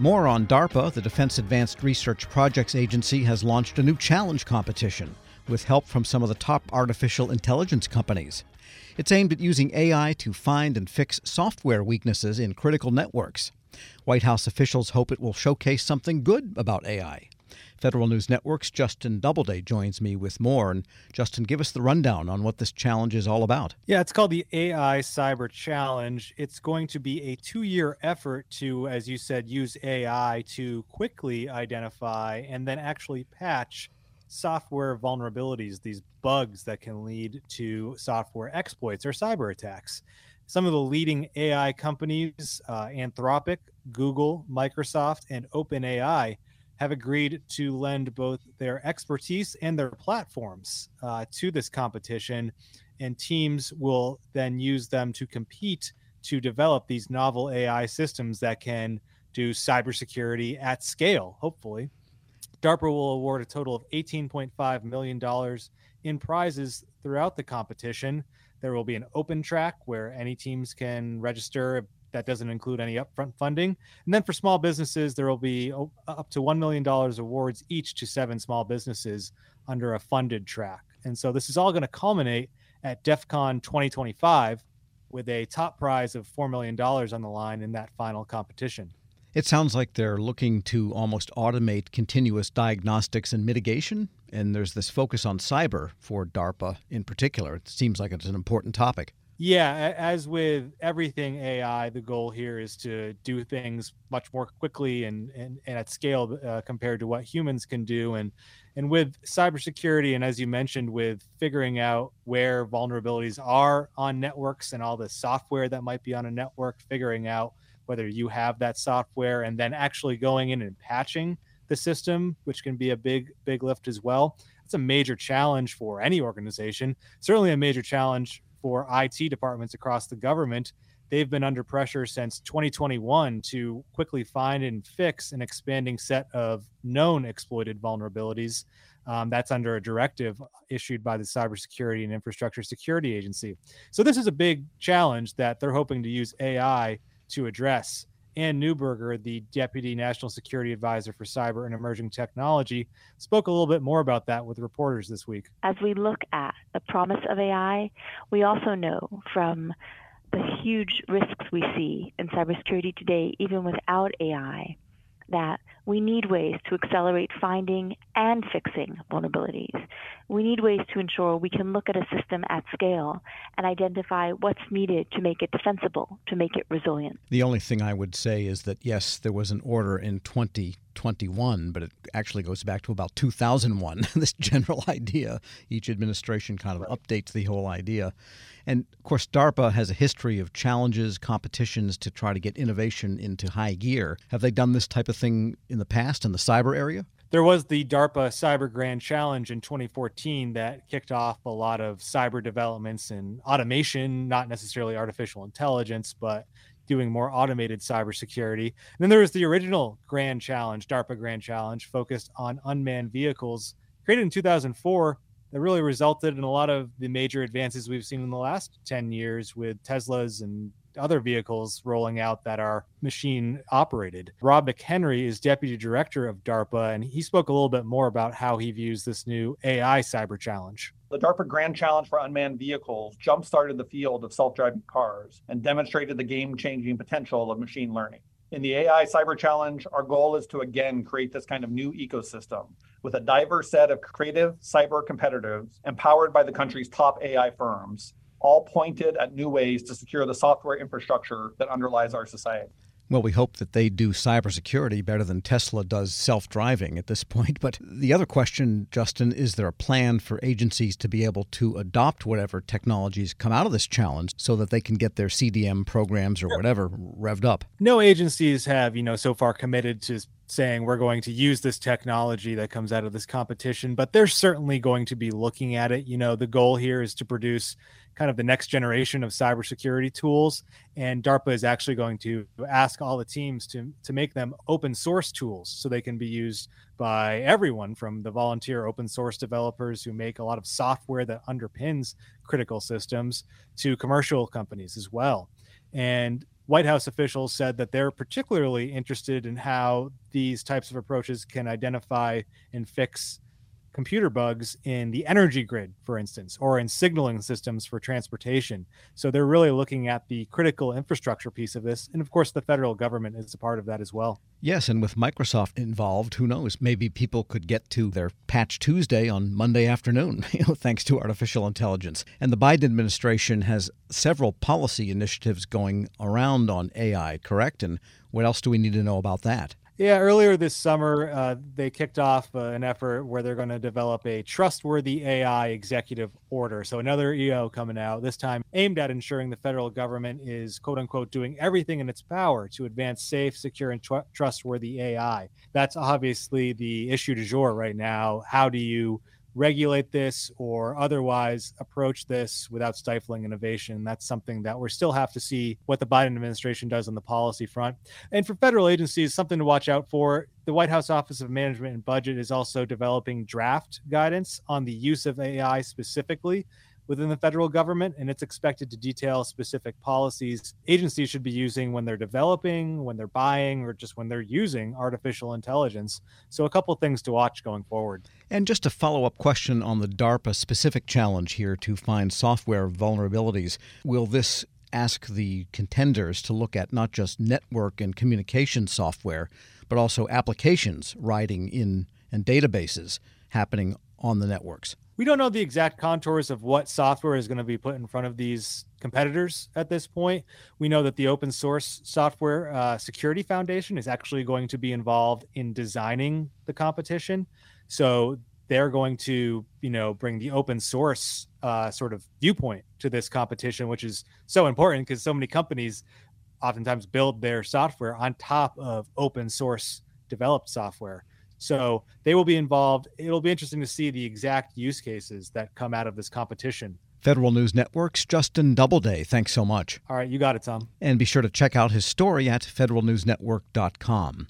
More on DARPA, the Defense Advanced Research Projects Agency, has launched a new challenge competition with help from some of the top artificial intelligence companies. It's aimed at using AI to find and fix software weaknesses in critical networks. White House officials hope it will showcase something good about AI. Federal News Network's Justin Doubleday joins me with more. And Justin, give us the rundown on what this challenge is all about. Yeah, it's called the AI Cyber Challenge. It's going to be a two year effort to, as you said, use AI to quickly identify and then actually patch software vulnerabilities, these bugs that can lead to software exploits or cyber attacks. Some of the leading AI companies, uh, Anthropic, Google, Microsoft, and OpenAI, have agreed to lend both their expertise and their platforms uh, to this competition, and teams will then use them to compete to develop these novel AI systems that can do cybersecurity at scale, hopefully. DARPA will award a total of $18.5 million in prizes throughout the competition. There will be an open track where any teams can register that doesn't include any upfront funding. And then for small businesses, there will be up to $1 million awards each to seven small businesses under a funded track. And so this is all going to culminate at DEF CON 2025 with a top prize of $4 million on the line in that final competition. It sounds like they're looking to almost automate continuous diagnostics and mitigation. And there's this focus on cyber for DARPA in particular. It seems like it's an important topic. Yeah, as with everything AI, the goal here is to do things much more quickly and and, and at scale uh, compared to what humans can do. And and with cybersecurity, and as you mentioned, with figuring out where vulnerabilities are on networks and all the software that might be on a network, figuring out whether you have that software, and then actually going in and patching the system, which can be a big big lift as well. It's a major challenge for any organization. Certainly a major challenge for IT departments across the government. They've been under pressure since 2021 to quickly find and fix an expanding set of known exploited vulnerabilities. Um, that's under a directive issued by the Cybersecurity and Infrastructure Security Agency. So, this is a big challenge that they're hoping to use AI to address. Anne Neuberger, the Deputy National Security Advisor for Cyber and Emerging Technology, spoke a little bit more about that with reporters this week. As we look at the promise of AI, we also know from the huge risks we see in cybersecurity today, even without AI, that we need ways to accelerate finding and fixing vulnerabilities. We need ways to ensure we can look at a system at scale and identify what's needed to make it defensible, to make it resilient. The only thing I would say is that, yes, there was an order in 2021, but it actually goes back to about 2001, this general idea. Each administration kind of updates the whole idea. And of course, DARPA has a history of challenges, competitions to try to get innovation into high gear. Have they done this type of thing in the past in the cyber area? There was the DARPA Cyber Grand Challenge in 2014 that kicked off a lot of cyber developments and automation, not necessarily artificial intelligence, but doing more automated cybersecurity. And then there was the original Grand Challenge, DARPA Grand Challenge, focused on unmanned vehicles, created in 2004 that really resulted in a lot of the major advances we've seen in the last 10 years with Teslas and other vehicles rolling out that are machine operated. Rob McHenry is deputy director of DARPA, and he spoke a little bit more about how he views this new AI cyber challenge. The DARPA Grand Challenge for Unmanned Vehicles jump started the field of self driving cars and demonstrated the game changing potential of machine learning. In the AI Cyber Challenge, our goal is to again create this kind of new ecosystem with a diverse set of creative cyber competitors empowered by the country's top AI firms, all pointed at new ways to secure the software infrastructure that underlies our society. Well, we hope that they do cybersecurity better than Tesla does self driving at this point. But the other question, Justin, is there a plan for agencies to be able to adopt whatever technologies come out of this challenge so that they can get their CDM programs or whatever revved up? No agencies have, you know, so far committed to saying we're going to use this technology that comes out of this competition, but they're certainly going to be looking at it. You know, the goal here is to produce kind of the next generation of cybersecurity tools, and DARPA is actually going to ask all the teams to to make them open source tools so they can be used by everyone from the volunteer open source developers who make a lot of software that underpins critical systems to commercial companies as well. And White House officials said that they're particularly interested in how these types of approaches can identify and fix computer bugs in the energy grid, for instance, or in signaling systems for transportation. So they're really looking at the critical infrastructure piece of this. And of course, the federal government is a part of that as well. Yes, and with Microsoft involved, who knows? Maybe people could get to their Patch Tuesday on Monday afternoon, you know, thanks to artificial intelligence. And the Biden administration has several policy initiatives going around on AI, correct? And what else do we need to know about that? Yeah, earlier this summer, uh, they kicked off uh, an effort where they're going to develop a trustworthy AI executive order. So, another EO coming out, this time aimed at ensuring the federal government is quote unquote doing everything in its power to advance safe, secure, and tr- trustworthy AI. That's obviously the issue du jour right now. How do you regulate this or otherwise approach this without stifling innovation. That's something that we still have to see what the Biden administration does on the policy front. And for federal agencies, something to watch out for. The White House Office of Management and Budget is also developing draft guidance on the use of AI specifically within the federal government, and it's expected to detail specific policies agencies should be using when they're developing, when they're buying, or just when they're using artificial intelligence. So, a couple things to watch going forward. And just a follow up question on the DARPA specific challenge here to find software vulnerabilities. Will this ask the contenders to look at not just network and communication software, but also applications writing in and databases happening on the networks? We don't know the exact contours of what software is going to be put in front of these competitors at this point. We know that the open source software uh, security foundation is actually going to be involved in designing the competition. So they're going to, you know, bring the open source uh, sort of viewpoint to this competition, which is so important because so many companies oftentimes build their software on top of open source developed software. So they will be involved. It'll be interesting to see the exact use cases that come out of this competition. Federal News Network's Justin Doubleday. Thanks so much. All right, you got it, Tom. And be sure to check out his story at federalnewsnetwork.com.